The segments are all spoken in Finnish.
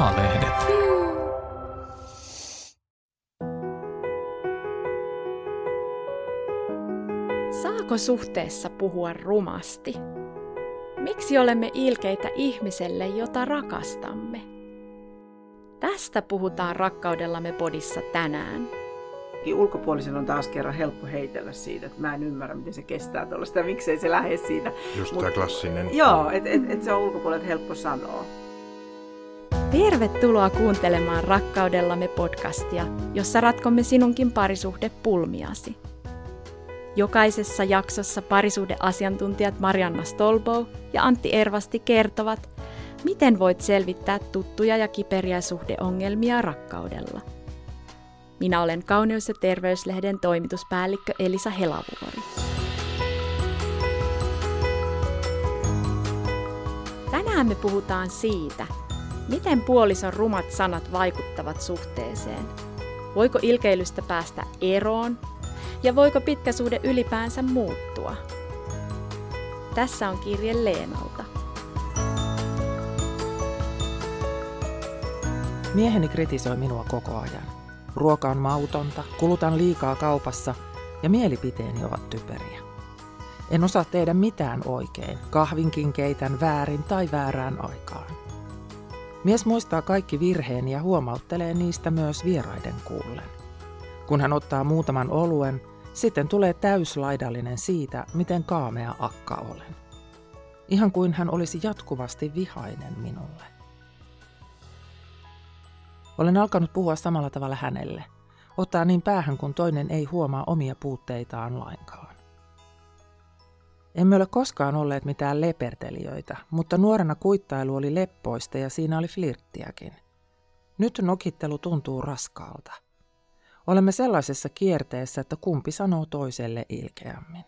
Maalehdet. Saako suhteessa puhua rumasti? Miksi olemme ilkeitä ihmiselle, jota rakastamme? Tästä puhutaan rakkaudellamme podissa tänään. Ulkopuolisen on taas kerran helppo heitellä siitä, että mä en ymmärrä, miten se kestää tuollaista ja miksei se lähde siitä. Just tämä klassinen. Joo, että et, et se on ulkopuolelta helppo sanoa. Tervetuloa kuuntelemaan Rakkaudellamme podcastia, jossa ratkomme sinunkin parisuhdepulmiasi. Jokaisessa jaksossa parisuhdeasiantuntijat Marianna Stolbow ja Antti Ervasti kertovat, miten voit selvittää tuttuja ja kiperiä suhdeongelmia rakkaudella. Minä olen Kauneus- ja terveyslehden toimituspäällikkö Elisa Helavuori. Tänään me puhutaan siitä, miten puolison rumat sanat vaikuttavat suhteeseen. Voiko ilkeilystä päästä eroon ja voiko pitkä suhde ylipäänsä muuttua? Tässä on kirje Leenalta. Mieheni kritisoi minua koko ajan. Ruoka on mautonta, kulutan liikaa kaupassa ja mielipiteeni ovat typeriä. En osaa tehdä mitään oikein, kahvinkin keitän väärin tai väärään aikaan. Mies muistaa kaikki virheeni ja huomauttelee niistä myös vieraiden kuullen. Kun hän ottaa muutaman oluen, sitten tulee täyslaidallinen siitä, miten kaamea akka olen. Ihan kuin hän olisi jatkuvasti vihainen minulle. Olen alkanut puhua samalla tavalla hänelle. Ottaa niin päähän, kun toinen ei huomaa omia puutteitaan lainkaan. Emme ole koskaan olleet mitään lepertelijöitä, mutta nuorena kuittailu oli leppoista ja siinä oli flirttiäkin. Nyt nokittelu tuntuu raskaalta. Olemme sellaisessa kierteessä, että kumpi sanoo toiselle ilkeämmin.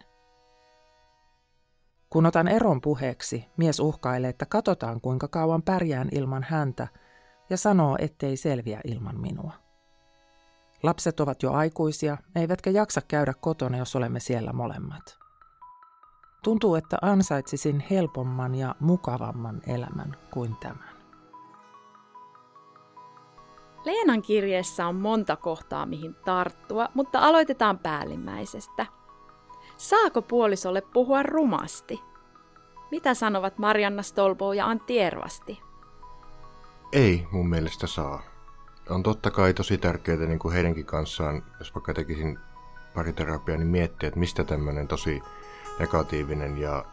Kun otan eron puheeksi, mies uhkailee, että katsotaan kuinka kauan pärjään ilman häntä ja sanoo, ettei selviä ilman minua. Lapset ovat jo aikuisia, eivätkä jaksa käydä kotona, jos olemme siellä molemmat. Tuntuu, että ansaitsisin helpomman ja mukavamman elämän kuin tämän. Leenan kirjeessä on monta kohtaa, mihin tarttua, mutta aloitetaan päällimmäisestä. Saako puolisolle puhua rumasti? Mitä sanovat Marianna Stolbo ja Antti Ervasti? Ei mun mielestä saa. On totta kai tosi tärkeää niin kuin heidänkin kanssaan, jos vaikka tekisin pariterapiaa, niin miettiä, että mistä tämmöinen tosi negatiivinen ja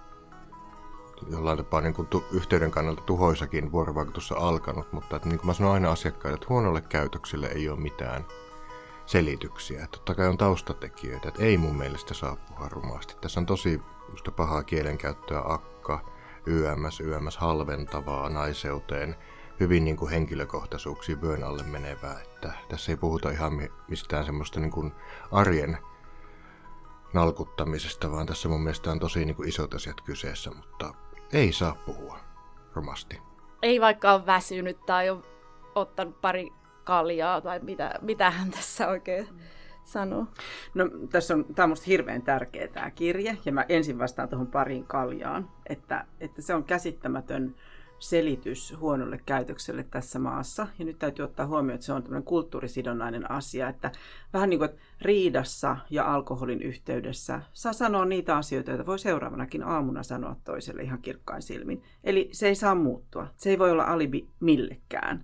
jollain tapaa niin kuin tu- yhteyden kannalta tuhoisakin vuorovaikutus on alkanut, mutta että, niin kuin mä sanon aina asiakkaille, että huonolle käytökselle ei ole mitään selityksiä. Että totta kai on taustatekijöitä, että ei mun mielestä saa puhua rumasti. Tässä on tosi just pahaa kielenkäyttöä, akka, YMS, YMS halventavaa naiseuteen, hyvin niin kuin henkilökohtaisuuksiin vyön alle menevää. Että tässä ei puhuta ihan mistään semmoista niin kuin arjen nalkuttamisesta, vaan tässä mun mielestä on tosi niin kuin isot asiat kyseessä, mutta ei saa puhua romasti. Ei vaikka ole väsynyt tai on ottanut pari kaljaa tai mitä, mitä hän tässä oikein sanoo. No tässä on, tämä on musta hirveän tärkeä tämä kirje ja mä ensin vastaan tuohon pariin kaljaan, että, että se on käsittämätön selitys huonolle käytökselle tässä maassa. Ja nyt täytyy ottaa huomioon, että se on tämmöinen kulttuurisidonnainen asia, että vähän niin kuin riidassa ja alkoholin yhteydessä saa sanoa niitä asioita, joita voi seuraavanakin aamuna sanoa toiselle ihan kirkkain silmin. Eli se ei saa muuttua. Se ei voi olla alibi millekään.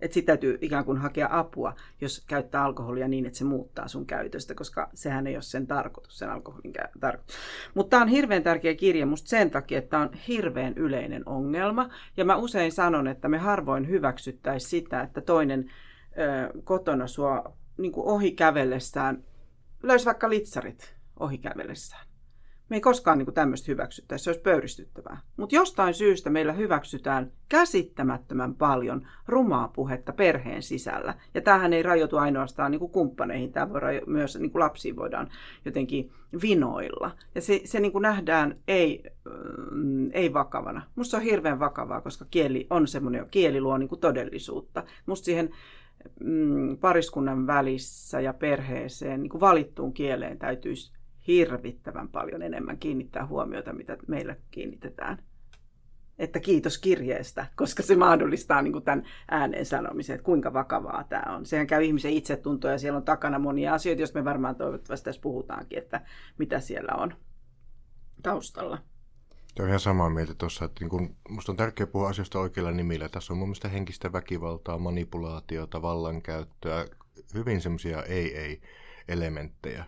Että sitten täytyy ikään kuin hakea apua, jos käyttää alkoholia niin, että se muuttaa sun käytöstä, koska sehän ei ole sen tarkoitus, sen alkoholin tarkoitus. Mutta tämä on hirveän tärkeä kirja musta sen takia, että tämä on hirveän yleinen ongelma. Ja mä usein sanon, että me harvoin hyväksyttäisiin sitä, että toinen ö, kotona sua niin ohi kävellessään, löysi vaikka litsarit ohi kävellessään. Me ei koskaan niin tämmöistä hyväksyttäisi, se olisi pöyristyttävää. Mutta jostain syystä meillä hyväksytään käsittämättömän paljon rumaa puhetta perheen sisällä. Ja tämähän ei rajoitu ainoastaan niin kuin kumppaneihin, tämä voi rajo- myös niin kuin lapsiin voidaan jotenkin vinoilla. Ja se, se niin kuin nähdään ei, mm, ei vakavana. Musta se on hirveän vakavaa, koska kieli on semmoinen, kieli luo niin kuin todellisuutta. Musta siihen mm, pariskunnan välissä ja perheeseen niin kuin valittuun kieleen täytyisi hirvittävän paljon enemmän kiinnittää huomiota, mitä meillä kiinnitetään. että kiitos kirjeestä, koska se mahdollistaa niin tämän ääneen sanomisen, että kuinka vakavaa tämä on. Sehän käy ihmisen itsetuntoa ja siellä on takana monia asioita, joista me varmaan toivottavasti tässä puhutaankin, että mitä siellä on taustalla. Olen ihan samaa mieltä tuossa, että niin kun, musta on tärkeää puhua asioista oikeilla nimillä. Tässä on mun mielestä henkistä väkivaltaa, manipulaatiota, vallankäyttöä, hyvin semmoisia ei-ei-elementtejä.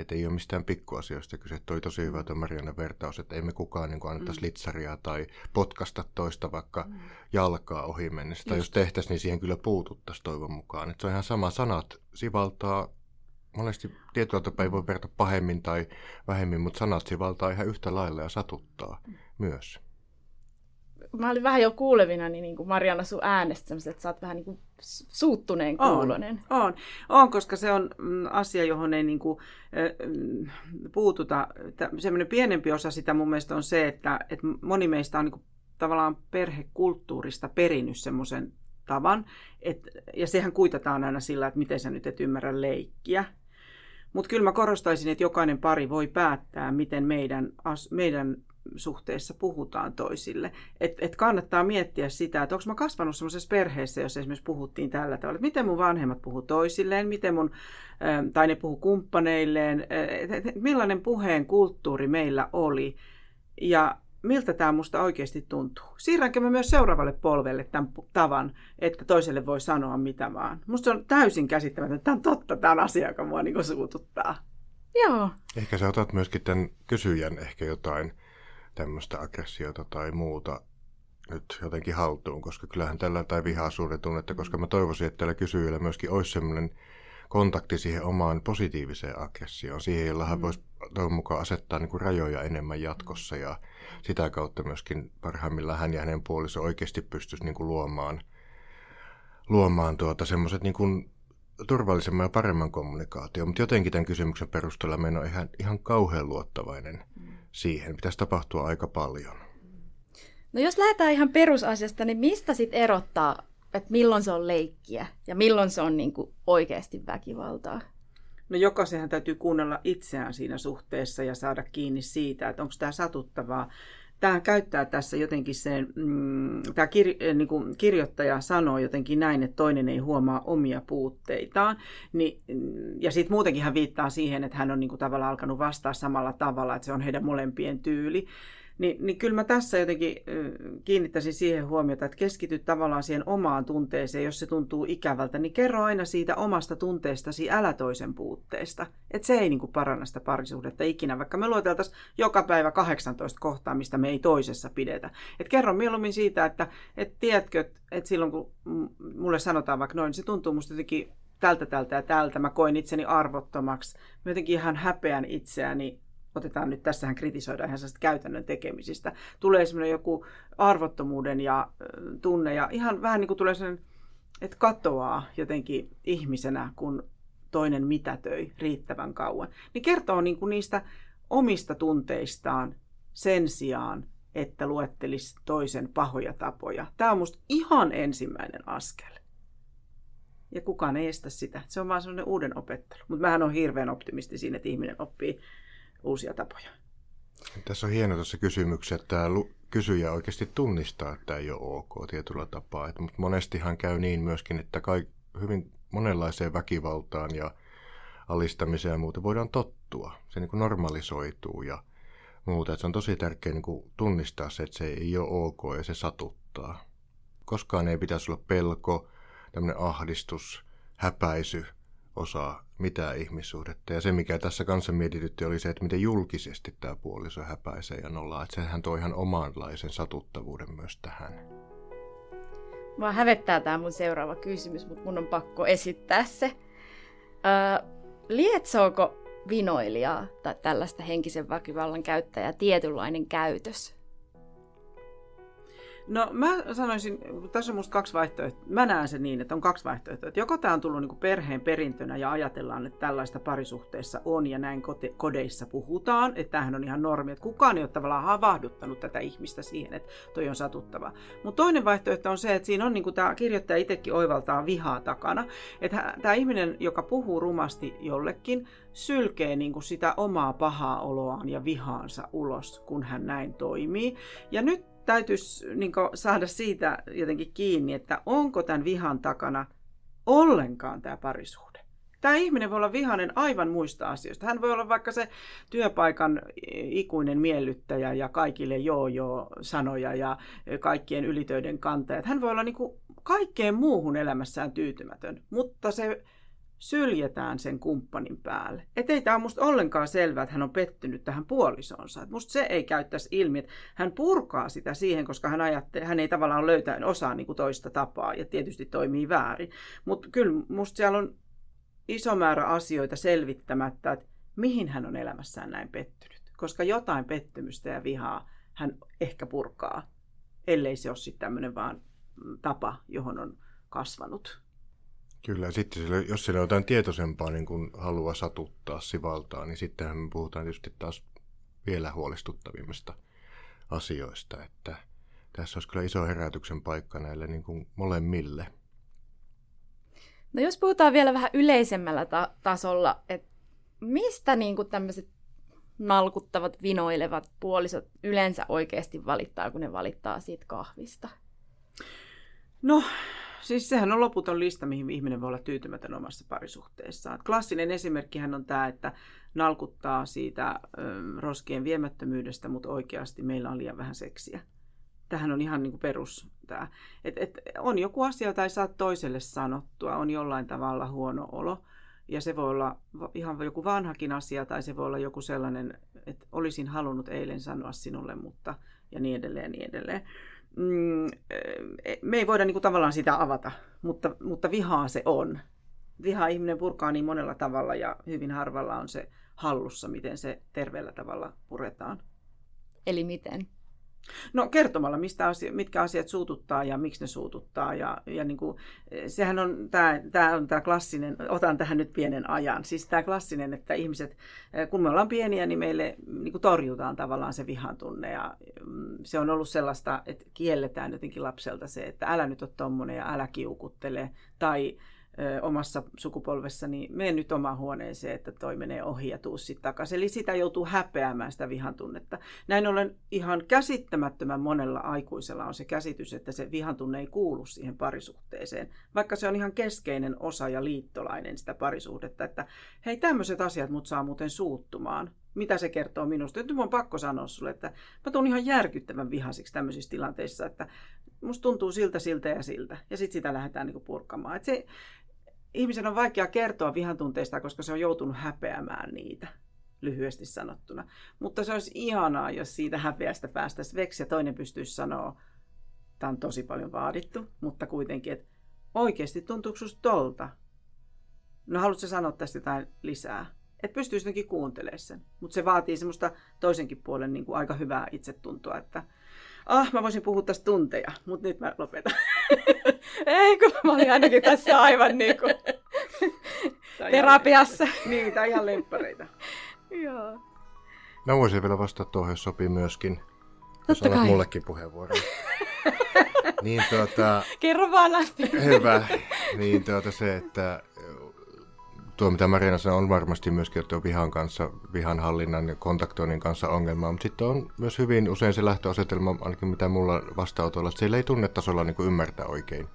Että ei ole mistään pikkuasioista kyse. Toi tosi hyvä tuo Marianne vertaus, että ei me kukaan niin annettaisi mm. litsaria tai potkasta toista vaikka mm. jalkaa ohi mennessä. Tai jos tehtäisiin, niin siihen kyllä puututtaisiin toivon mukaan. Että se on ihan sama. Sanat sivaltaa monesti tietyllä tapaa ei voi verrata pahemmin tai vähemmin, mutta sanat sivaltaa ihan yhtä lailla ja satuttaa mm. myös. Mä olin vähän jo kuulevina, niin, niin kuin Mariana sun äänestä että sä oot vähän niin kuin suuttuneen kuulonen. On, on, on, koska se on mm, asia, johon ei niin kuin, äh, puututa. Semmoinen pienempi osa sitä mun mielestä on se, että, että moni meistä on niin kuin, tavallaan perhekulttuurista perinnyt semmoisen tavan, et, ja sehän kuitataan aina sillä, että miten sä nyt et ymmärrä leikkiä. Mutta kyllä mä korostaisin, että jokainen pari voi päättää, miten meidän, meidän suhteessa puhutaan toisille. Et, et kannattaa miettiä sitä, että onko mä kasvanut semmoisessa perheessä, jos esimerkiksi puhuttiin tällä tavalla, että miten mun vanhemmat puhuu toisilleen, miten mun, ähm, tai ne puhuu kumppaneilleen, et, et, millainen puheen kulttuuri meillä oli. Ja miltä tämä musta oikeasti tuntuu. Siirränkö mä myös seuraavalle polvelle tämän tavan, että toiselle voi sanoa mitä vaan. Musta se on täysin käsittämätöntä. Tämä on totta, tämä on asia, joka mua niin suututtaa. Joo. Ehkä sä otat myöskin tämän kysyjän ehkä jotain tämmöistä aggressiota tai muuta nyt jotenkin haltuun, koska kyllähän tällä tai vihaa tunnetta, koska mä toivoisin, että tällä kysyjällä myöskin olisi semmoinen kontakti siihen omaan positiiviseen aggressioon, siihen, jolla hän mm. voisi toivon mukaan asettaa niin kuin rajoja enemmän jatkossa ja sitä kautta myöskin parhaimmillaan hän ja hänen puoliso oikeasti pystyisi niin kuin luomaan, luomaan tuota semmoiset niin kuin turvallisemman ja paremman kommunikaation, mutta jotenkin tämän kysymyksen perusteella meidän on ihan, ihan kauhean luottavainen siihen. Pitäisi tapahtua aika paljon. No jos lähdetään ihan perusasiasta, niin mistä sitten erottaa, että milloin se on leikkiä ja milloin se on niin kuin oikeasti väkivaltaa? No jokaisenhan täytyy kuunnella itseään siinä suhteessa ja saada kiinni siitä, että onko tämä satuttavaa. Tämä käyttää tässä jotenkin sen, mm, tämä kir, eh, niin kuin kirjoittaja sanoo jotenkin näin, että toinen ei huomaa omia puutteitaan. Niin, mm, ja sitten muutenkin hän viittaa siihen, että hän on niin kuin tavallaan alkanut vastaa samalla tavalla, että se on heidän molempien tyyli. Niin, niin kyllä mä tässä jotenkin kiinnittäisin siihen huomiota, että keskity tavallaan siihen omaan tunteeseen, jos se tuntuu ikävältä, niin kerro aina siitä omasta tunteestasi, älä toisen puutteesta. Että se ei niin kuin paranna sitä parisuhdetta ikinä, vaikka me lueteltaisiin joka päivä 18 kohtaa, mistä me ei toisessa pidetä. Et kerro mieluummin siitä, että et tiedätkö, että silloin kun mulle sanotaan vaikka noin, niin se tuntuu musta jotenkin tältä, tältä ja tältä, mä koin itseni arvottomaksi, mä jotenkin ihan häpeän itseäni, otetaan nyt, tässähän kritisoidaan ihan käytännön tekemisistä, tulee semmoinen joku arvottomuuden ja tunne ja ihan vähän niin kuin tulee sellainen, että katoaa jotenkin ihmisenä, kun toinen mitätöi riittävän kauan. Niin kertoo niin kuin niistä omista tunteistaan sen sijaan, että luettelisi toisen pahoja tapoja. Tämä on musta ihan ensimmäinen askel. Ja kukaan ei estä sitä. Se on vaan sellainen uuden opettelu. Mutta mähän on hirveän optimisti siinä, että ihminen oppii uusia tapoja. Tässä on hieno tuossa kysymyksessä, että tämä kysyjä oikeasti tunnistaa, että ei ole ok tietyllä tapaa. Että, mutta monestihan käy niin myöskin, että kaik, hyvin monenlaiseen väkivaltaan ja alistamiseen ja muuta voidaan tottua. Se niin kuin normalisoituu ja muuta. Että se on tosi tärkeää niin tunnistaa se, että se ei ole ok ja se satuttaa. Koskaan ei pitäisi olla pelko, tämmöinen ahdistus, häpäisy – osaa mitään ihmissuhdetta. Ja se, mikä tässä kanssa mietitytti, oli se, että miten julkisesti tämä puoliso häpäisee ja nollaa. Että sehän toi ihan omanlaisen satuttavuuden myös tähän. Mua hävettää tämä mun seuraava kysymys, mutta mun on pakko esittää se. Öö, lietsooko vinoilijaa tai tällaista henkisen väkivallan käyttäjää tietynlainen käytös? No mä sanoisin, tässä on musta kaksi vaihtoehtoa. Mä näen sen niin, että on kaksi vaihtoehtoa. Että joko tämä on tullut niin perheen perintönä ja ajatellaan, että tällaista parisuhteessa on ja näin kote- kodeissa puhutaan. Että tämähän on ihan normi, että kukaan ei ole tavallaan havahduttanut tätä ihmistä siihen, että toi on satuttava. Mutta toinen vaihtoehto on se, että siinä on niin kuin tämä kirjoittaja itsekin oivaltaa vihaa takana. Että tämä ihminen, joka puhuu rumasti jollekin, sylkee niin kuin sitä omaa pahaa oloaan ja vihaansa ulos, kun hän näin toimii. Ja nyt täytyisi niin saada siitä jotenkin kiinni, että onko tämän vihan takana ollenkaan tämä parisuhde. Tämä ihminen voi olla vihainen aivan muista asioista. Hän voi olla vaikka se työpaikan ikuinen miellyttäjä ja kaikille joo-joo sanoja ja kaikkien ylitöiden kantajat. Hän voi olla niin kuin kaikkeen muuhun elämässään tyytymätön, mutta se syljetään sen kumppanin päälle. Et ei tämä ole musta ollenkaan selvää, että hän on pettynyt tähän puolisonsa. Et musta se ei käyttäisi ilmi, että hän purkaa sitä siihen, koska hän ajattelee, hän ei tavallaan löytää osaa niin kuin toista tapaa ja tietysti toimii väärin. Mutta kyllä musta siellä on iso määrä asioita selvittämättä, että mihin hän on elämässään näin pettynyt. Koska jotain pettymystä ja vihaa hän ehkä purkaa, ellei se ole sitten tämmöinen vaan tapa, johon on kasvanut. Kyllä, ja sitten sillä, jos sillä on jotain tietoisempaa niin kuin haluaa satuttaa, sivaltaa, niin sittenhän me puhutaan tietysti taas vielä huolestuttavimmista asioista, että tässä olisi kyllä iso herätyksen paikka näille niin kuin molemmille. No jos puhutaan vielä vähän yleisemmällä ta- tasolla, että mistä niin kuin tämmöiset nalkuttavat, vinoilevat puolisot yleensä oikeasti valittaa, kun ne valittaa siitä kahvista? No, siis sehän on loputon lista, mihin ihminen voi olla tyytymätön omassa parisuhteessaan. Klassinen esimerkkihän on tämä, että nalkuttaa siitä roskien viemättömyydestä, mutta oikeasti meillä on liian vähän seksiä. Tähän on ihan niin kuin perus tämä. Et, et, on joku asia, jota ei saa toiselle sanottua, on jollain tavalla huono olo. Ja se voi olla ihan joku vanhakin asia, tai se voi olla joku sellainen, että olisin halunnut eilen sanoa sinulle, mutta ja niin edelleen ja niin edelleen mm, eh, me ei voida niin kuin, tavallaan sitä avata, mutta, mutta vihaa se on. Vihaa ihminen purkaa niin monella tavalla ja hyvin harvalla on se hallussa, miten se terveellä tavalla puretaan. Eli miten? No kertomalla, mistä asia, mitkä asiat suututtaa ja miksi ne suututtaa. Ja, ja niin kuin, sehän on tämä, tämä on tämä klassinen, otan tähän nyt pienen ajan, siis tämä klassinen, että ihmiset, kun me ollaan pieniä, niin meille niin kuin torjutaan tavallaan se vihan tunne. Ja mm, se on ollut sellaista, että kielletään jotenkin lapselta se, että älä nyt ole tommonen ja älä kiukuttele. Tai omassa sukupolvessani, mene nyt omaan huoneeseen, että toi menee ohi ja tuu sitten takaisin. Eli sitä joutuu häpeämään sitä vihan tunnetta. Näin ollen ihan käsittämättömän monella aikuisella on se käsitys, että se vihan tunne ei kuulu siihen parisuhteeseen, vaikka se on ihan keskeinen osa ja liittolainen sitä parisuhdetta, että hei tämmöiset asiat mut saa muuten suuttumaan. Mitä se kertoo minusta? Nyt on pakko sanoa sulle, että mä tuun ihan järkyttävän vihasiksi tämmöisissä tilanteissa, että musta tuntuu siltä, siltä ja siltä. Ja sitten sitä lähdetään niinku purkamaan. Et se, ihmisen on vaikea kertoa vihantunteista, koska se on joutunut häpeämään niitä, lyhyesti sanottuna. Mutta se olisi ihanaa, jos siitä häpeästä päästäisiin veksi ja toinen pystyisi sanoa, tämä on tosi paljon vaadittu, mutta kuitenkin, että oikeasti tuntuuko tolta? No haluatko sanoa tästä jotain lisää? Että pystyisi kuuntelemaan sen. Mutta se vaatii semmoista toisenkin puolen niin kuin aika hyvää itsetuntoa, että ah, mä voisin puhua tästä tunteja, mutta nyt mä lopetan. Ei, kun mä olin ainakin tässä aivan niin kuin terapiassa. Niin, tai ihan lemppareita. Joo. Mä voisin vielä vastata tuohon, jos sopii myöskin. Totta jos kai. mullekin puheenvuoro. niin tuota... Kerro vaan läpi. Hyvä. Niin tuota se, että tuo mitä Marina sanoi on varmasti myöskin tuo vihan kanssa, vihan hallinnan ja kontaktoinnin kanssa ongelma, mutta sitten on myös hyvin usein se lähtöasetelma, ainakin mitä mulla vastaanotolla, että siellä ei tunnetasolla niin ymmärtää oikein,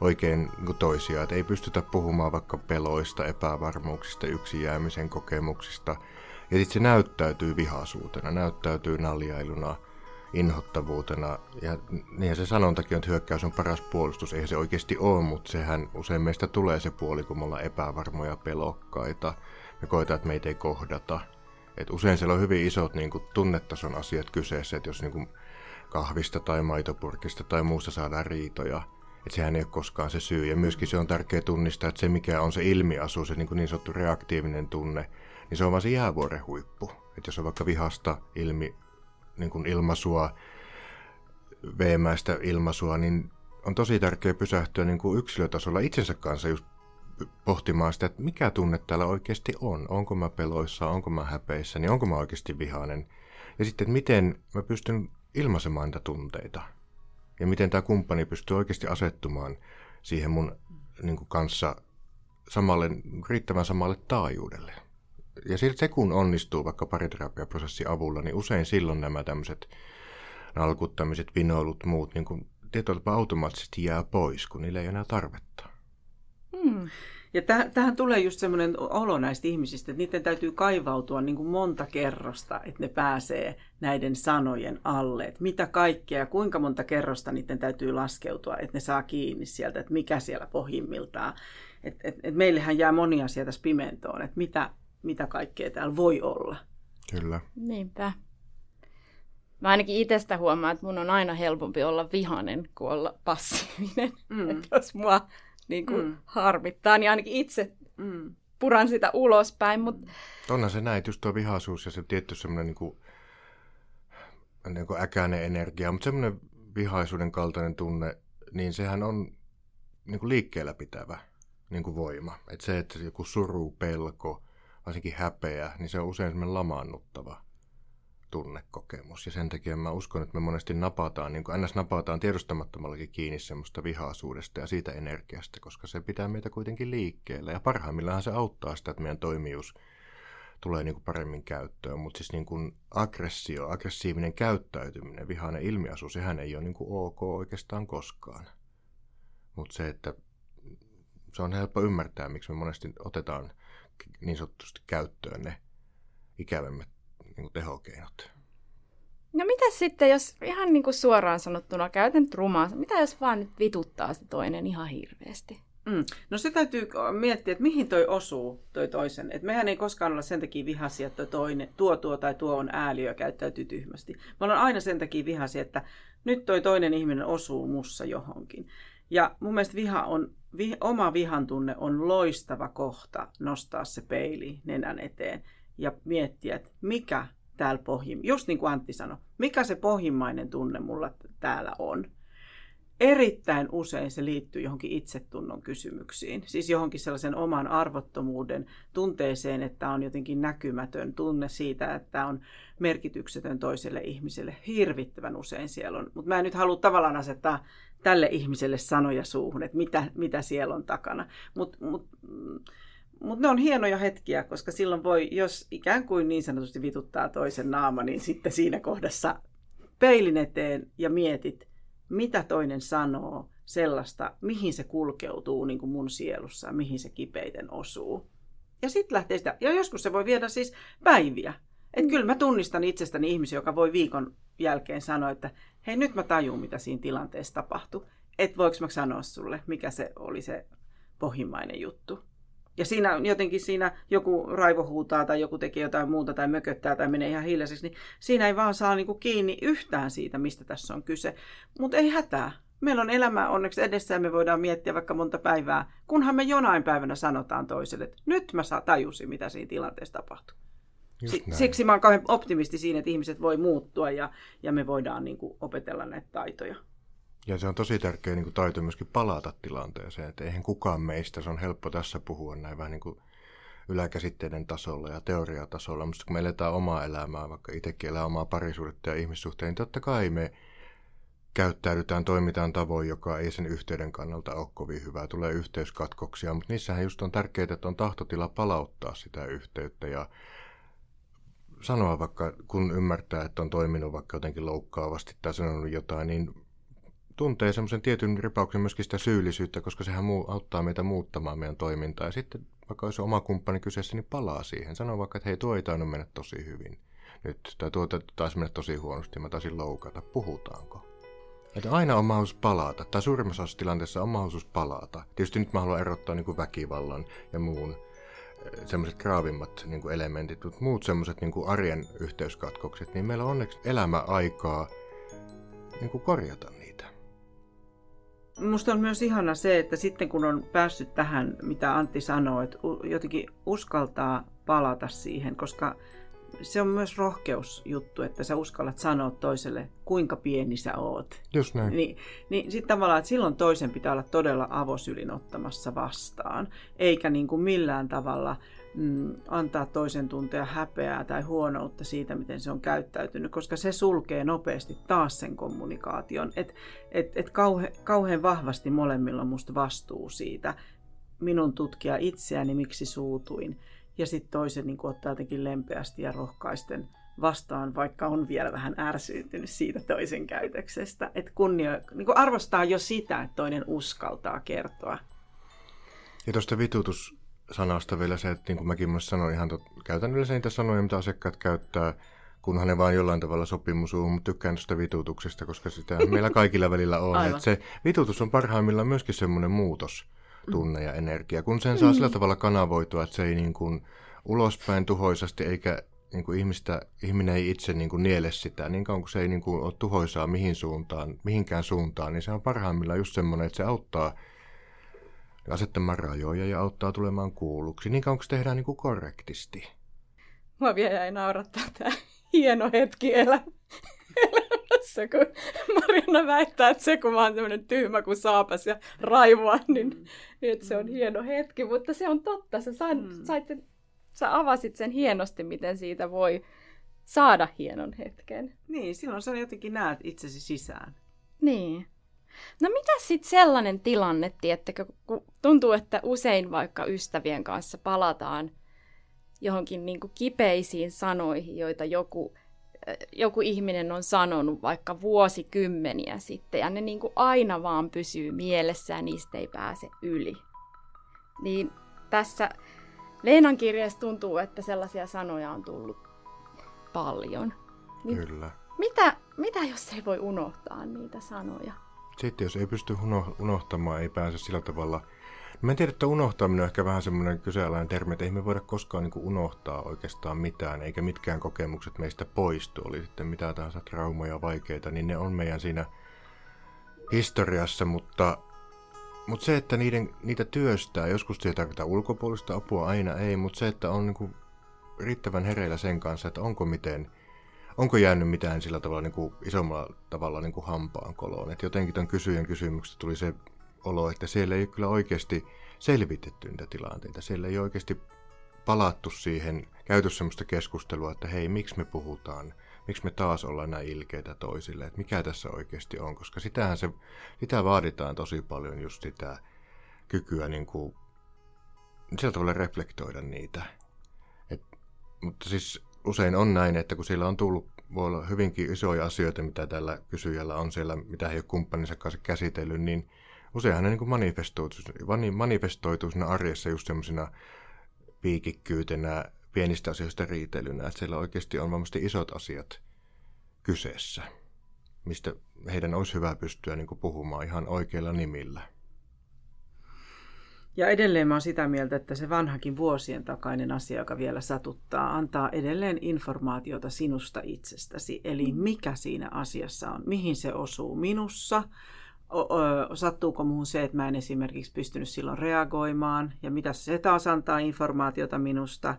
oikein niin toisia, että ei pystytä puhumaan vaikka peloista, epävarmuuksista, yksin jäämisen kokemuksista, ja sitten se näyttäytyy vihaisuutena, näyttäytyy naljailuna, inhottavuutena. Ja niin se sanontakin on, että hyökkäys on paras puolustus. Eihän se oikeasti ole, mutta sehän usein meistä tulee se puoli, kun me ollaan epävarmoja, pelokkaita. Me koetaan, että meitä ei kohdata. Et usein siellä on hyvin isot niin kuin, tunnetason asiat kyseessä, että jos niin kuin, kahvista tai maitopurkista tai muusta saadaan riitoja, että sehän ei ole koskaan se syy. Ja myöskin se on tärkeää tunnistaa, että se mikä on se ilmiasu, se niin, kuin niin sanottu reaktiivinen tunne, niin se on vaan se jäävuoren huippu. Että jos on vaikka vihasta ilmi niin kuin ilmaisua, veemäistä ilmaisua, niin on tosi tärkeää pysähtyä niin kuin yksilötasolla itsensä kanssa just pohtimaan sitä, että mikä tunne täällä oikeasti on. Onko mä peloissa, onko mä häpeissä, niin onko mä oikeasti vihainen. Ja sitten, että miten mä pystyn ilmaisemaan niitä tunteita. Ja miten tämä kumppani pystyy oikeasti asettumaan siihen mun niin kuin kanssa samalle, riittävän samalle taajuudelle ja se kun onnistuu vaikka pariterapiaprosessin avulla, niin usein silloin nämä tämmöiset nalkuttamiset, vinoilut, muut, niin kuin tietyllä automaattisesti jää pois, kun niillä ei enää tarvetta. Hmm. Ja täh, tähän tulee just semmoinen olo näistä ihmisistä, että niiden täytyy kaivautua niin kuin monta kerrosta, että ne pääsee näiden sanojen alle. Että mitä kaikkea kuinka monta kerrosta niiden täytyy laskeutua, että ne saa kiinni sieltä, että mikä siellä pohjimmiltaan. Et, et, et meillähän jää monia sieltä pimentoon, että mitä, mitä kaikkea täällä voi olla. Kyllä. Niinpä. Mä ainakin itsestä huomaan, että mun on aina helpompi olla vihanen kuin olla passiivinen. Mm. Että jos mua niin kuin mm. harmittaa, niin ainakin itse mm. puran sitä ulospäin. Mutta... Onhan se näin, just tuo vihaisuus ja se tietty semmoinen niin kuin, niin kuin äkäinen energia, mutta semmoinen vihaisuuden kaltainen tunne, niin sehän on niin kuin liikkeellä pitävä niin kuin voima. Että se, että joku suru, pelko, varsinkin häpeä, niin se on usein semmoinen lamaannuttava tunnekokemus. Ja sen takia mä uskon, että me monesti napataan, niin kuin ns. napataan tiedostamattomallakin kiinni semmoista vihaisuudesta ja siitä energiasta, koska se pitää meitä kuitenkin liikkeellä. Ja parhaimmillaan se auttaa sitä, että meidän toimijuus tulee niin kuin paremmin käyttöön. Mutta siis niin kuin aggressio, aggressiivinen käyttäytyminen, vihainen ilmiasu, sehän ei ole niin kuin ok oikeastaan koskaan. Mutta se, että se on helppo ymmärtää, miksi me monesti otetaan niin sanotusti käyttöön ne ikävemmät niin kuin tehokeinot. No mitä sitten, jos ihan niin kuin suoraan sanottuna käytän trumaa, mitä jos vaan nyt vituttaa se toinen ihan hirveästi? Mm. No se täytyy miettiä, että mihin toi osuu, toi toisen. Et mehän ei koskaan olla sen takia vihaisia, että toinen, tuo tuo tai tuo on ääliö ja käyttäytyy tyhmästi. Me ollaan aina sen takia vihaisia, että nyt toi toinen ihminen osuu mussa johonkin. Ja mun mielestä viha on, vi, oma vihan tunne on loistava kohta nostaa se peili nenän eteen ja miettiä, että mikä täällä pohjim, just niin kuin Antti sanoi, mikä se pohjimmainen tunne mulla täällä on. Erittäin usein se liittyy johonkin itsetunnon kysymyksiin, siis johonkin sellaisen oman arvottomuuden tunteeseen, että on jotenkin näkymätön tunne siitä, että on merkityksetön toiselle ihmiselle. Hirvittävän usein siellä on, mutta mä en nyt halua tavallaan asettaa tälle ihmiselle sanoja suuhun, että mitä, mitä siellä on takana. Mutta mut, mutta ne on hienoja hetkiä, koska silloin voi, jos ikään kuin niin sanotusti vituttaa toisen naama, niin sitten siinä kohdassa peilin eteen ja mietit, mitä toinen sanoo sellaista, mihin se kulkeutuu niin kuin mun sielussa, mihin se kipeiten osuu. Ja sitten lähtee sitä, ja joskus se voi viedä siis päiviä. Että mm. kyllä mä tunnistan itsestäni ihmisiä, joka voi viikon jälkeen sanoa, että hei nyt mä tajun, mitä siinä tilanteessa tapahtui. Että voiko mä sanoa sulle, mikä se oli se pohjimmainen juttu. Ja siinä jotenkin siinä joku raivo huutaa tai joku tekee jotain muuta tai mököttää tai menee ihan hiljaiseksi, niin siinä ei vaan saa niinku kiinni yhtään siitä, mistä tässä on kyse. Mutta ei hätää. Meillä on elämä onneksi edessä ja me voidaan miettiä vaikka monta päivää, kunhan me jonain päivänä sanotaan toiselle, että nyt mä tajusin, mitä siinä tilanteessa tapahtuu. Siksi mä oon kauhean optimisti siinä, että ihmiset voi muuttua ja, ja me voidaan niin kuin, opetella näitä taitoja. Ja se on tosi tärkeä niin kuin taito myöskin palata tilanteeseen, että eihän kukaan meistä, se on helppo tässä puhua näin vähän niin kuin yläkäsitteiden tasolla ja teoriatasolla, mutta kun me eletään omaa elämää, vaikka itsekin elää omaa parisuudetta ja ihmissuhteen, niin totta kai me käyttäydytään, toimitaan tavoin, joka ei sen yhteyden kannalta ole kovin hyvää. Tulee yhteyskatkoksia, mutta niissähän just on tärkeää, että on tahtotila palauttaa sitä yhteyttä ja sanoa vaikka, kun ymmärtää, että on toiminut vaikka jotenkin loukkaavasti tai sanonut jotain, niin tuntee semmoisen tietyn ripauksen myöskin sitä syyllisyyttä, koska sehän muu, auttaa meitä muuttamaan meidän toimintaa. Ja sitten vaikka olisi oma kumppani kyseessä, niin palaa siihen. Sanoo vaikka, että hei, tuo ei tainnut mennä tosi hyvin nyt, tai tuo taisi mennä tosi huonosti, mä taisin loukata. Puhutaanko? Että aina on mahdollisuus palata, tai suurimmassa osassa tilanteessa on mahdollisuus palata. Tietysti nyt mä haluan erottaa niin kuin väkivallan ja muun eh, semmoiset kraavimmat niin kuin elementit, mutta muut semmoiset niin kuin arjen yhteyskatkokset, niin meillä on onneksi elämäaikaa niin kuin korjata. Musta on myös ihana se, että sitten kun on päässyt tähän, mitä Antti sanoo, että jotenkin uskaltaa palata siihen, koska se on myös rohkeusjuttu, että sä uskallat sanoa toiselle, kuinka pieni sä oot. Just näin. Niin, niin sitten tavallaan, että silloin toisen pitää olla todella avosylin ottamassa vastaan, eikä niin kuin millään tavalla mm, antaa toisen tuntea häpeää tai huonoutta siitä, miten se on käyttäytynyt, koska se sulkee nopeasti taas sen kommunikaation. Että et, et kauhe, kauhean vahvasti molemmilla on musta vastuu siitä, minun tutkia itseäni, miksi suutuin, ja sitten toisen niin ottaa jotenkin lempeästi ja rohkaisten vastaan, vaikka on vielä vähän ärsyyntynyt siitä toisen käytöksestä. Että kunnio, niin kuin arvostaa jo sitä, että toinen uskaltaa kertoa. Ja tuosta vitutussanasta vielä se, että niin kuin mäkin myös sanoin, ihan tot, käytän yleensä niitä sanoja, mitä asiakkaat käyttää, kunhan ne vaan jollain tavalla sopimusuun, mutta tykkään tuosta vitutuksesta, koska sitä meillä kaikilla välillä on. Että se vitutus on parhaimmillaan myöskin semmoinen muutos tunne ja energia, kun sen saa mm. sillä tavalla kanavoitua, että se ei niin kuin ulospäin tuhoisasti eikä niin kuin ihmistä, ihminen ei itse niin kuin niele sitä, niin kauan kuin se ei niin kuin ole tuhoisaa mihin suuntaan, mihinkään suuntaan, niin se on parhaimmillaan just semmoinen, että se auttaa asettamaan rajoja ja auttaa tulemaan kuulluksi, niin kauan kuin se tehdään niin kuin korrektisti. Mua vielä jäi naurattaa tämä hieno hetki elä, elämässä, kun Mariana väittää, että se kun mä oon tämmöinen tyhmä kuin saapas ja raivoa, niin, mm. niin että se on hieno hetki, mutta se on totta, sä, sait, mm. sait sen sä avasit sen hienosti, miten siitä voi saada hienon hetken. Niin, silloin sä jotenkin näet itsesi sisään. Niin. No mitä sitten sellainen tilanne, tiettäkö, kun tuntuu, että usein vaikka ystävien kanssa palataan johonkin niin kuin kipeisiin sanoihin, joita joku, joku ihminen on sanonut vaikka vuosikymmeniä sitten, ja ne niin kuin aina vaan pysyy mielessä ja niistä ei pääse yli. Niin tässä Leenan kirjeessä tuntuu, että sellaisia sanoja on tullut paljon. Niin Kyllä. Mitä, mitä jos ei voi unohtaa niitä sanoja? Sitten jos ei pysty unohtamaan, ei pääse sillä tavalla... Mä en tiedä, että unohtaminen on ehkä vähän semmoinen kyseenalainen termi, että ei me voida koskaan niin unohtaa oikeastaan mitään, eikä mitkään kokemukset meistä poistu, oli sitten mitä tahansa traumoja vaikeita, niin ne on meidän siinä historiassa, mutta mutta se, että niiden, niitä työstää, joskus siihen tarvitaan ulkopuolista apua, aina ei, mutta se, että on niinku riittävän hereillä sen kanssa, että onko miten, onko jäänyt mitään sillä tavalla niinku isommalla tavalla niinku hampaan koloon. Et jotenkin tämän kysyjän kysymyksestä tuli se olo, että siellä ei kyllä oikeasti selvitetty niitä tilanteita. Siellä ei oikeasti palattu siihen, käyty sellaista keskustelua, että hei, miksi me puhutaan miksi me taas ollaan näin ilkeitä toisille, että mikä tässä oikeasti on, koska sitähän se, sitä vaaditaan tosi paljon just sitä kykyä niin kuin, sillä tavalla reflektoida niitä. Et, mutta siis usein on näin, että kun siellä on tullut, voi olla hyvinkin isoja asioita, mitä tällä kysyjällä on siellä, mitä he ei ole kumppaninsa kanssa käsitellyt, niin useinhan ne niin manifestoituu, manifestoituu siinä arjessa just semmoisina piikikkyytenä, pienistä asioista riitelynä, että siellä oikeasti on varmasti isot asiat kyseessä, mistä heidän olisi hyvä pystyä niin puhumaan ihan oikeilla nimillä. Ja edelleen mä oon sitä mieltä, että se vanhakin vuosien takainen asia, joka vielä satuttaa, antaa edelleen informaatiota sinusta itsestäsi. Eli mikä siinä asiassa on, mihin se osuu minussa, sattuuko muuhun se, että mä en esimerkiksi pystynyt silloin reagoimaan, ja mitä se taas antaa informaatiota minusta.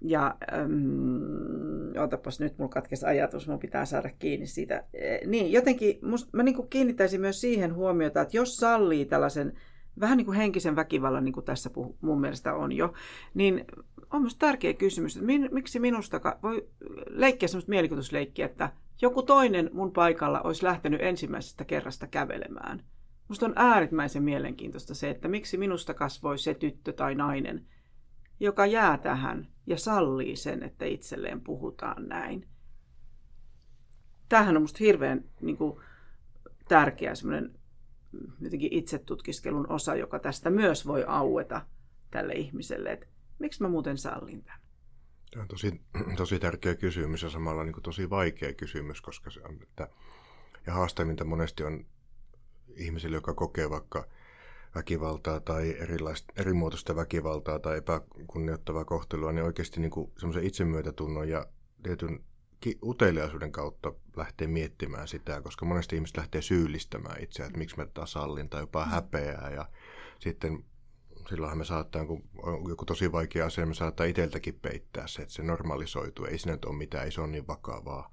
Ja ähm, otapas nyt, mulla katkesi ajatus, mun pitää saada kiinni siitä. E, niin, jotenkin must, mä niin kuin kiinnittäisin myös siihen huomiota, että jos sallii tällaisen vähän niin kuin henkisen väkivallan, niin kuin tässä puhu, mun mielestä on jo, niin on myös tärkeä kysymys, että min, miksi minusta voi leikkiä sellaista mielikuvitusleikkiä, että joku toinen mun paikalla olisi lähtenyt ensimmäisestä kerrasta kävelemään. Musta on äärimmäisen mielenkiintoista se, että miksi minusta kasvoi se tyttö tai nainen, joka jää tähän ja sallii sen, että itselleen puhutaan näin. Tämähän on minusta hirveän niin kuin, tärkeä semmoinen jotenkin itsetutkiskelun osa, joka tästä myös voi aueta tälle ihmiselle, että miksi mä muuten sallin tämän. Tämä on tosi, tosi tärkeä kysymys ja samalla niin kuin tosi vaikea kysymys, koska se on, että, ja haastavinta monesti on ihmisille, joka kokee vaikka väkivaltaa tai eri muotoista väkivaltaa tai epäkunnioittavaa kohtelua, niin oikeasti niin semmoisen itsemyötätunnon ja tietyn uteliaisuuden kautta lähtee miettimään sitä, koska monesti ihmiset lähtee syyllistämään itseään, että miksi mä tätä sallin tai jopa mm. häpeää ja sitten silloinhan me saattaa, kun on joku tosi vaikea asia, me saattaa itseltäkin peittää se, että se normalisoituu. Ei siinä nyt ole mitään, ei se ole niin vakavaa.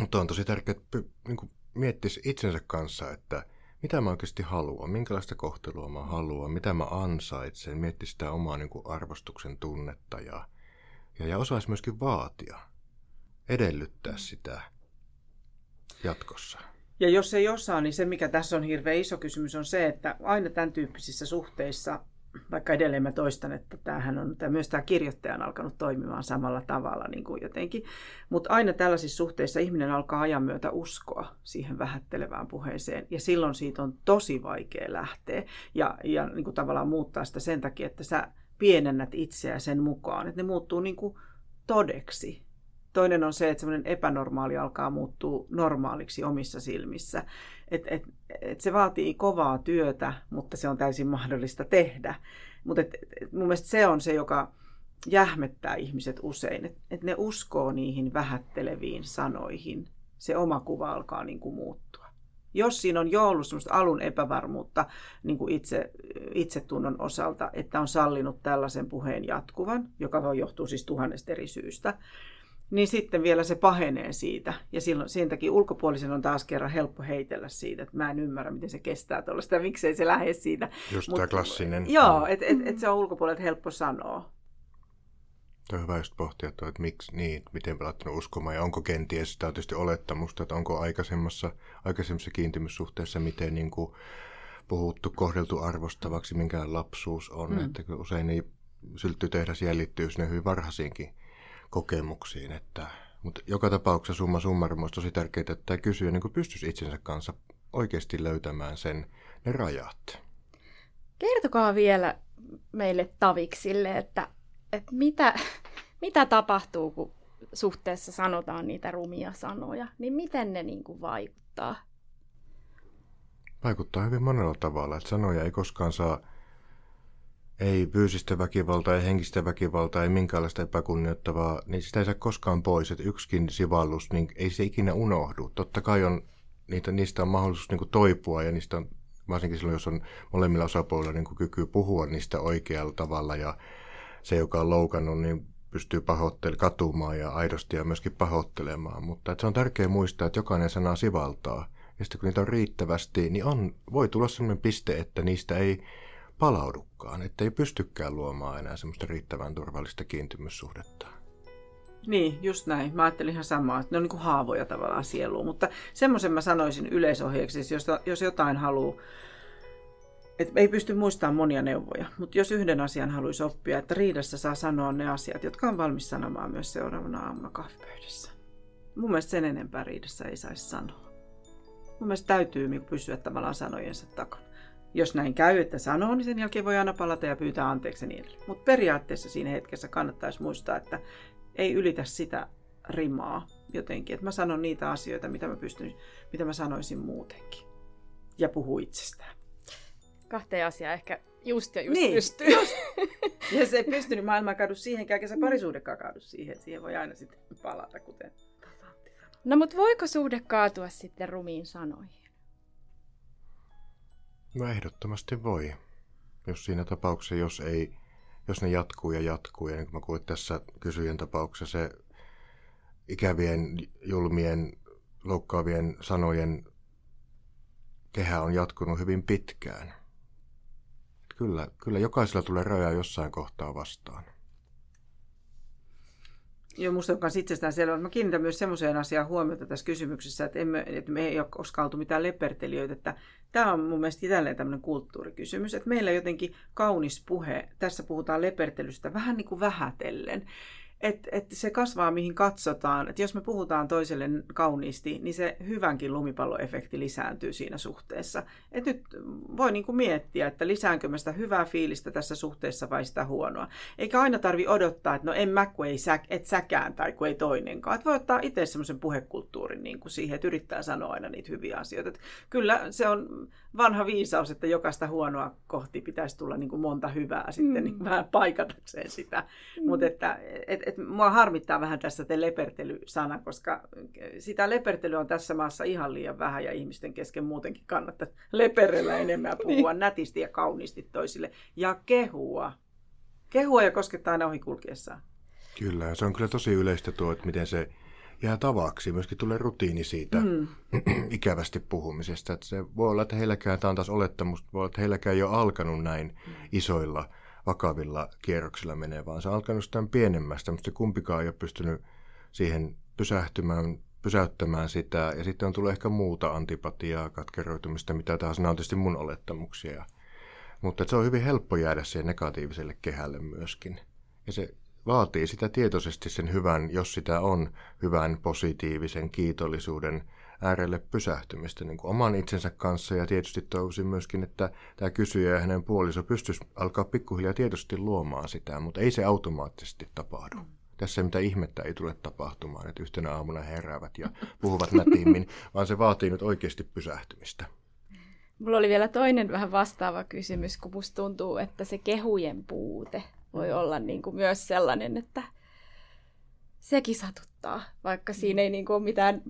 Mutta on tosi tärkeää, että niin miettisi itsensä kanssa, että mitä mä oikeasti haluan, minkälaista kohtelua mä haluan, mitä mä ansaitsen, miettisi sitä omaa niin kuin arvostuksen tunnetta ja, ja, ja osaisi myöskin vaatia, edellyttää sitä jatkossa. Ja jos ei osaa, niin se mikä tässä on hirveän iso kysymys on se, että aina tämän tyyppisissä suhteissa vaikka edelleen mä toistan, että tämähän on, tämä, myös tämä kirjoittaja on alkanut toimimaan samalla tavalla niin kuin jotenkin. Mutta aina tällaisissa suhteissa ihminen alkaa ajan myötä uskoa siihen vähättelevään puheeseen. Ja silloin siitä on tosi vaikea lähteä ja, ja niin kuin tavallaan muuttaa sitä sen takia, että sä pienennät itseä sen mukaan. Että ne muuttuu niin kuin todeksi. Toinen on se, että semmoinen epänormaali alkaa muuttua normaaliksi omissa silmissä. Et, et, et se vaatii kovaa työtä, mutta se on täysin mahdollista tehdä. Mutta mun mielestä se on se, joka jähmettää ihmiset usein. Että et ne uskoo niihin vähätteleviin sanoihin. Se oma kuva alkaa niin kuin muuttua. Jos siinä on jo ollut alun epävarmuutta niin kuin itse, itsetunnon osalta, että on sallinut tällaisen puheen jatkuvan, joka voi johtua siis tuhannesta eri syystä, niin sitten vielä se pahenee siitä. Ja silloin, sen takia ulkopuolisen on taas kerran helppo heitellä siitä, että mä en ymmärrä, miten se kestää tuollaista, miksei se lähde siitä. Just Mut, tämä klassinen. Joo, että et, et se on ulkopuolelta helppo sanoa. Tuo on hyvä just pohtia, että, että miksi, niin, miten pelattanut uskomaan ja onko kenties sitä tietysti olettamusta, että onko aikaisemmassa, aikaisemmassa kiintymyssuhteessa miten niin kuin, puhuttu, kohdeltu arvostavaksi, minkä lapsuus on. Mm. Että usein niin sylttytehdas jäljittyy sinne hyvin varhaisiinkin kokemuksiin. Että, mutta joka tapauksessa summa summarum olisi tosi tärkeää, että tämä kysyjä niin pystyisi itsensä kanssa oikeasti löytämään sen, ne rajat. Kertokaa vielä meille taviksille, että, että mitä, mitä tapahtuu, kun suhteessa sanotaan niitä rumia sanoja, niin miten ne niin kuin vaikuttaa? Vaikuttaa hyvin monella tavalla, että sanoja ei koskaan saa ei fyysistä väkivaltaa, ei henkistä väkivaltaa, ei minkäänlaista epäkunnioittavaa, niin sitä ei saa koskaan pois. Että yksikin sivallus, niin ei se ikinä unohdu. Totta kai on, niitä, niistä on mahdollisuus niin toipua ja niistä on, varsinkin silloin, jos on molemmilla osapuolilla niin kyky puhua niistä oikealla tavalla ja se, joka on loukannut, niin pystyy pahoittelemaan, katumaan ja aidosti ja myöskin pahoittelemaan. Mutta että se on tärkeää muistaa, että jokainen sana sivaltaa. Ja sitten kun niitä on riittävästi, niin on, voi tulla sellainen piste, että niistä ei palaudukaan, ettei pystykään luomaan enää semmoista riittävän turvallista kiintymyssuhdetta. Niin, just näin. Mä ajattelin ihan samaa, että ne on niin kuin haavoja tavallaan sieluun, mutta semmoisen mä sanoisin yleisohjeeksi, jos, jos jotain haluaa, että ei pysty muistamaan monia neuvoja, mutta jos yhden asian haluaisi oppia, että riidassa saa sanoa ne asiat, jotka on valmis sanomaan myös seuraavana aamuna kahvipöydässä. Mun mielestä sen enempää riidassa ei saisi sanoa. Mun mielestä täytyy niinku pysyä tavallaan sanojensa takana. Jos näin käy, että sanoo, niin sen jälkeen voi aina palata ja pyytää anteeksi niin Mutta periaatteessa siinä hetkessä kannattaisi muistaa, että ei ylitä sitä rimaa jotenkin. Että mä sanon niitä asioita, mitä mä, pystyn, mitä mä sanoisin muutenkin. Ja puhuu itsestään. Kahteen asiaan ehkä just ja just niin, pystyy. Just. Ja se ei pystynyt maailmaa kaadu siihenkään, eikä se parisuhdekaan kaadu siihen. Että siihen voi aina sitten palata, kuten No mutta voiko suhde kaatua sitten rumiin sanoihin? No ehdottomasti voi. Jos siinä tapauksessa, jos, ei, jos ne jatkuu ja jatkuu, ja niin kuin mä kuulin tässä kysyjän tapauksessa, se ikävien, julmien, loukkaavien sanojen kehä on jatkunut hyvin pitkään. Kyllä, kyllä jokaisella tulee raja jossain kohtaa vastaan. Joo, minusta on myös itsestään selvä. Mä kiinnitän myös semmoiseen asiaan huomiota tässä kysymyksessä, että, emme, että me ei ole koskaan oltu mitään lepertelijöitä. Että tämä on mun mielestä jälleen tämmöinen kulttuurikysymys, että meillä jotenkin kaunis puhe, tässä puhutaan lepertelystä vähän niin kuin vähätellen että et se kasvaa mihin katsotaan. Että jos me puhutaan toiselle kauniisti, niin se hyvänkin lumipalloefekti lisääntyy siinä suhteessa. Et nyt voi niinku miettiä, että lisäänkö mä sitä hyvää fiilistä tässä suhteessa vai sitä huonoa. Eikä aina tarvi odottaa, että no en mä, kun ei sä, et säkään tai kun ei toinenkaan. Et voi ottaa itse semmoisen puhekulttuurin niin kuin siihen, että yrittää sanoa aina niitä hyviä asioita. Et kyllä se on vanha viisaus, että jokaista huonoa kohti pitäisi tulla niin kuin monta hyvää sitten mm. niin vähän paikatakseen sitä. Mm. Mutta että et, et, mua harmittaa vähän tässä te lepertely-sana, koska sitä lepertelyä on tässä maassa ihan liian vähän ja ihmisten kesken muutenkin kannattaa leperellä enemmän ja puhua niin. nätisti ja kauniisti toisille ja kehua. Kehua ja koskettaa aina ohi kulkiessaan. Kyllä, se on kyllä tosi yleistä tuo, että miten se jää tavaksi. Myöskin tulee rutiini siitä mm. ikävästi puhumisesta. Että se voi olla, että heilläkään, tämä on taas olettamus, voi olla, että heilläkään ei ole alkanut näin mm. isoilla, vakavilla kierroksilla menee, vaan se on alkanut sitä pienemmästä, mutta kumpikaan ei ole pystynyt siihen pysähtymään, pysäyttämään sitä. Ja sitten on tullut ehkä muuta antipatiaa, katkeroitumista, mitä. Nämä on tietysti mun olettamuksia. Mutta se on hyvin helppo jäädä siihen negatiiviselle kehälle myöskin. Ja se vaatii sitä tietoisesti sen hyvän, jos sitä on, hyvän, positiivisen, kiitollisuuden äärelle pysähtymistä niin kuin oman itsensä kanssa. Ja tietysti toivoisin myöskin, että tämä kysyjä ja hänen puoliso pystyisi alkaa pikkuhiljaa tietysti luomaan sitä, mutta ei se automaattisesti tapahdu. Tässä mitä ihmettä ei tule tapahtumaan, että yhtenä aamuna heräävät ja puhuvat nätiimmin, vaan se vaatii nyt oikeasti pysähtymistä. Mulla oli vielä toinen vähän vastaava kysymys, kun musta tuntuu, että se kehujen puute voi olla niin kuin myös sellainen, että sekin satuttaa, vaikka siinä ei niin kuin ole mitään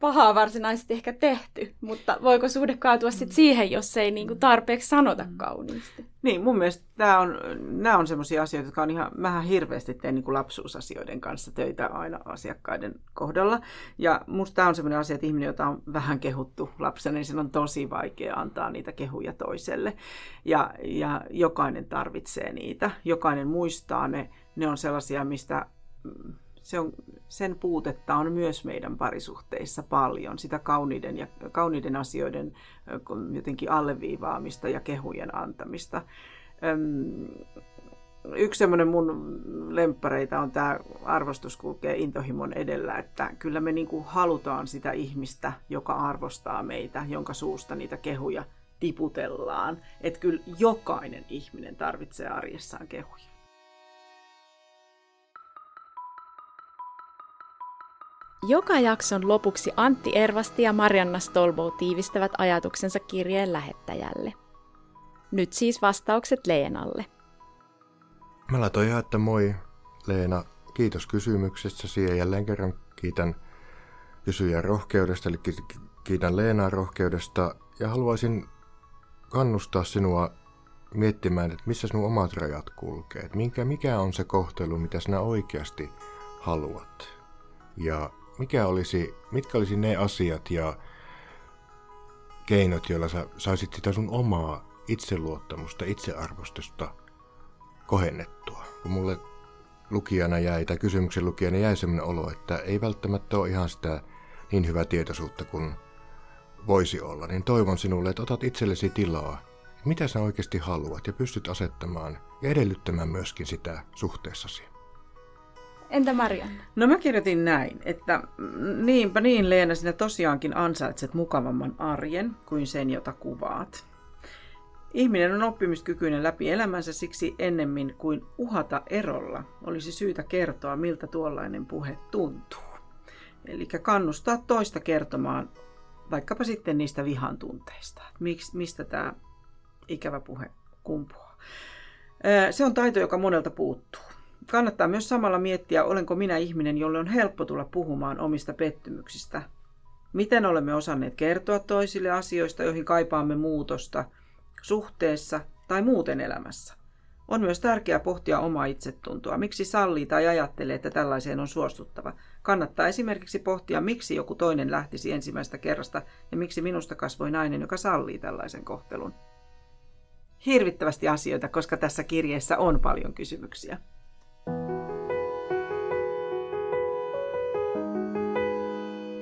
pahaa varsinaisesti ehkä tehty, mutta voiko suhde kaatua sitten siihen, jos ei niin kuin tarpeeksi sanota kauniisti? Niin, mun mielestä tämä on, nämä on sellaisia asioita, jotka on ihan, vähän hirveästi teen niin kuin lapsuusasioiden kanssa töitä aina asiakkaiden kohdalla. Ja musta tämä on sellainen asia, että ihminen, jota on vähän kehuttu lapsena, niin sen on tosi vaikea antaa niitä kehuja toiselle. Ja, ja jokainen tarvitsee niitä, jokainen muistaa ne, ne on sellaisia, mistä se on, sen puutetta on myös meidän parisuhteissa paljon, sitä kauniiden, ja, kauniiden asioiden jotenkin alleviivaamista ja kehujen antamista. Yksi semmoinen mun lemppareita on tämä arvostus kulkee intohimon edellä, että kyllä me niinku halutaan sitä ihmistä, joka arvostaa meitä, jonka suusta niitä kehuja tiputellaan. Että kyllä jokainen ihminen tarvitsee arjessaan kehuja. Joka jakson lopuksi Antti Ervasti ja Marianna Stolbo tiivistävät ajatuksensa kirjeen lähettäjälle. Nyt siis vastaukset Leenalle. Mä laitoin ihan, että moi Leena, kiitos kysymyksestä. Ja jälleen kerran kiitän kysyjän rohkeudesta, eli kiitän Leenaa rohkeudesta. Ja haluaisin kannustaa sinua miettimään, että missä sinun omat rajat kulkee. Että minkä, mikä on se kohtelu, mitä sinä oikeasti haluat. Ja mikä olisi, mitkä olisi ne asiat ja keinot, joilla sä saisit sitä sun omaa itseluottamusta, itsearvostusta kohennettua. Kun mulle lukijana jäi, tai kysymyksen lukijana jäi sellainen olo, että ei välttämättä ole ihan sitä niin hyvää tietoisuutta kuin voisi olla, niin toivon sinulle, että otat itsellesi tilaa, mitä sä oikeasti haluat ja pystyt asettamaan ja edellyttämään myöskin sitä suhteessasi. Entä Marianna? No mä kirjoitin näin, että niinpä niin Leena, sinä tosiaankin ansaitset mukavamman arjen kuin sen, jota kuvaat. Ihminen on oppimiskykyinen läpi elämänsä siksi ennemmin kuin uhata erolla olisi syytä kertoa, miltä tuollainen puhe tuntuu. Eli kannustaa toista kertomaan vaikkapa sitten niistä vihan tunteista, mistä tämä ikävä puhe kumpuaa. Se on taito, joka monelta puuttuu. Kannattaa myös samalla miettiä, olenko minä ihminen, jolle on helppo tulla puhumaan omista pettymyksistä. Miten olemme osanneet kertoa toisille asioista, joihin kaipaamme muutosta suhteessa tai muuten elämässä. On myös tärkeää pohtia omaa itsetuntoa. Miksi sallii tai ajattelee, että tällaiseen on suostuttava? Kannattaa esimerkiksi pohtia, miksi joku toinen lähtisi ensimmäistä kerrasta ja miksi minusta kasvoi nainen, joka sallii tällaisen kohtelun. Hirvittävästi asioita, koska tässä kirjeessä on paljon kysymyksiä.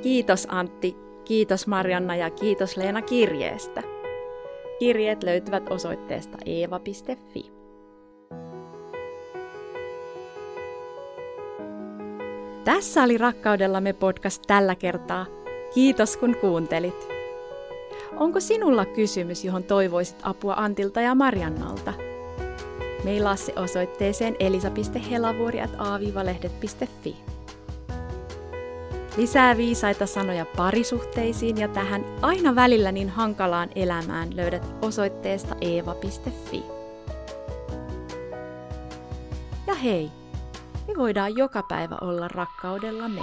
Kiitos Antti, kiitos Marianna ja kiitos Leena kirjeestä. Kirjeet löytyvät osoitteesta eeva.fi. Tässä oli Rakkaudellamme podcast tällä kertaa. Kiitos kun kuuntelit. Onko sinulla kysymys, johon toivoisit apua Antilta ja Mariannalta? Meillä se osoitteeseen elisa.helavuori.aavivalehdet.fi. Lisää viisaita sanoja parisuhteisiin ja tähän aina välillä niin hankalaan elämään löydät osoitteesta eeva.fi. Ja hei, me voidaan joka päivä olla rakkaudella me.